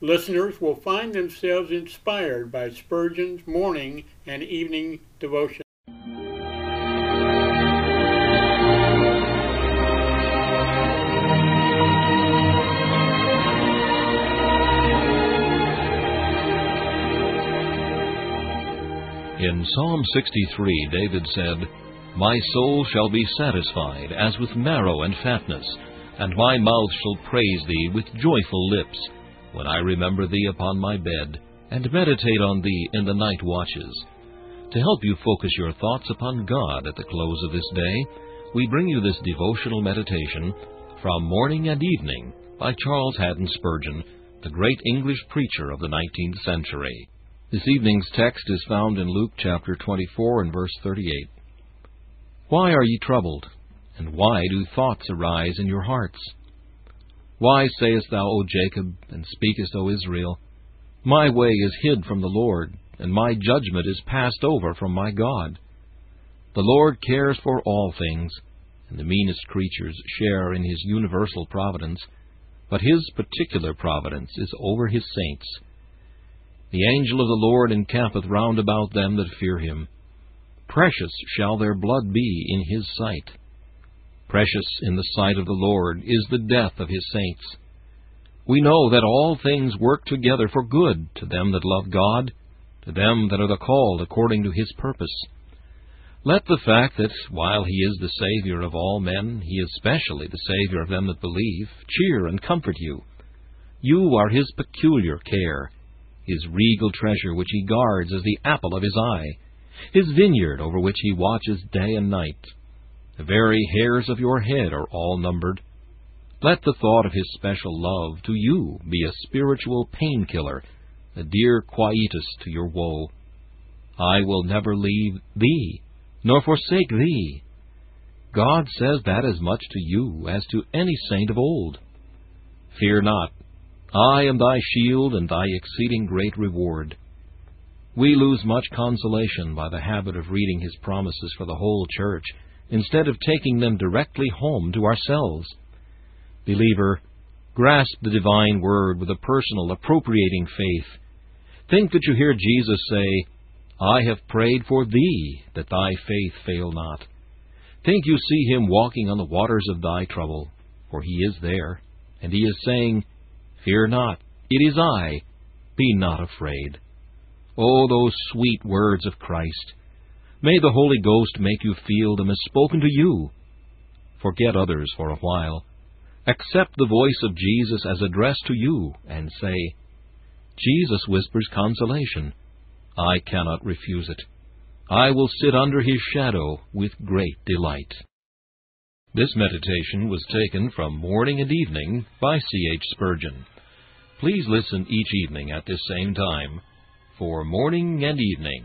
Listeners will find themselves inspired by Spurgeon's morning and evening devotion. In Psalm 63, David said, My soul shall be satisfied as with marrow and fatness, and my mouth shall praise thee with joyful lips when I remember Thee upon my bed, and meditate on Thee in the night watches. To help you focus your thoughts upon God at the close of this day, we bring you this devotional meditation from Morning and Evening by Charles Haddon Spurgeon, the great English preacher of the 19th century. This evening's text is found in Luke chapter 24 and verse 38. Why are ye troubled, and why do thoughts arise in your hearts? Why sayest thou, O Jacob, and speakest, O Israel, My way is hid from the Lord, and my judgment is passed over from my God? The Lord cares for all things, and the meanest creatures share in his universal providence, but his particular providence is over his saints. The angel of the Lord encampeth round about them that fear him. Precious shall their blood be in his sight. Precious in the sight of the Lord is the death of his saints. We know that all things work together for good to them that love God, to them that are the called according to his purpose. Let the fact that, while he is the Savior of all men, he is specially the Savior of them that believe, cheer and comfort you. You are his peculiar care, his regal treasure which he guards as the apple of his eye, his vineyard over which he watches day and night. The very hairs of your head are all numbered. Let the thought of his special love to you be a spiritual painkiller, a dear quietus to your woe. I will never leave thee, nor forsake thee. God says that as much to you as to any saint of old. Fear not, I am thy shield and thy exceeding great reward. We lose much consolation by the habit of reading his promises for the whole church instead of taking them directly home to ourselves. Believer, grasp the divine word with a personal, appropriating faith. Think that you hear Jesus say, I have prayed for thee, that thy faith fail not. Think you see him walking on the waters of thy trouble, for he is there, and he is saying, Fear not, it is I, be not afraid. Oh, those sweet words of Christ! May the Holy Ghost make you feel them as spoken to you. Forget others for a while. Accept the voice of Jesus as addressed to you, and say, Jesus whispers consolation. I cannot refuse it. I will sit under his shadow with great delight. This meditation was taken from Morning and Evening by C. H. Spurgeon. Please listen each evening at this same time for Morning and Evening.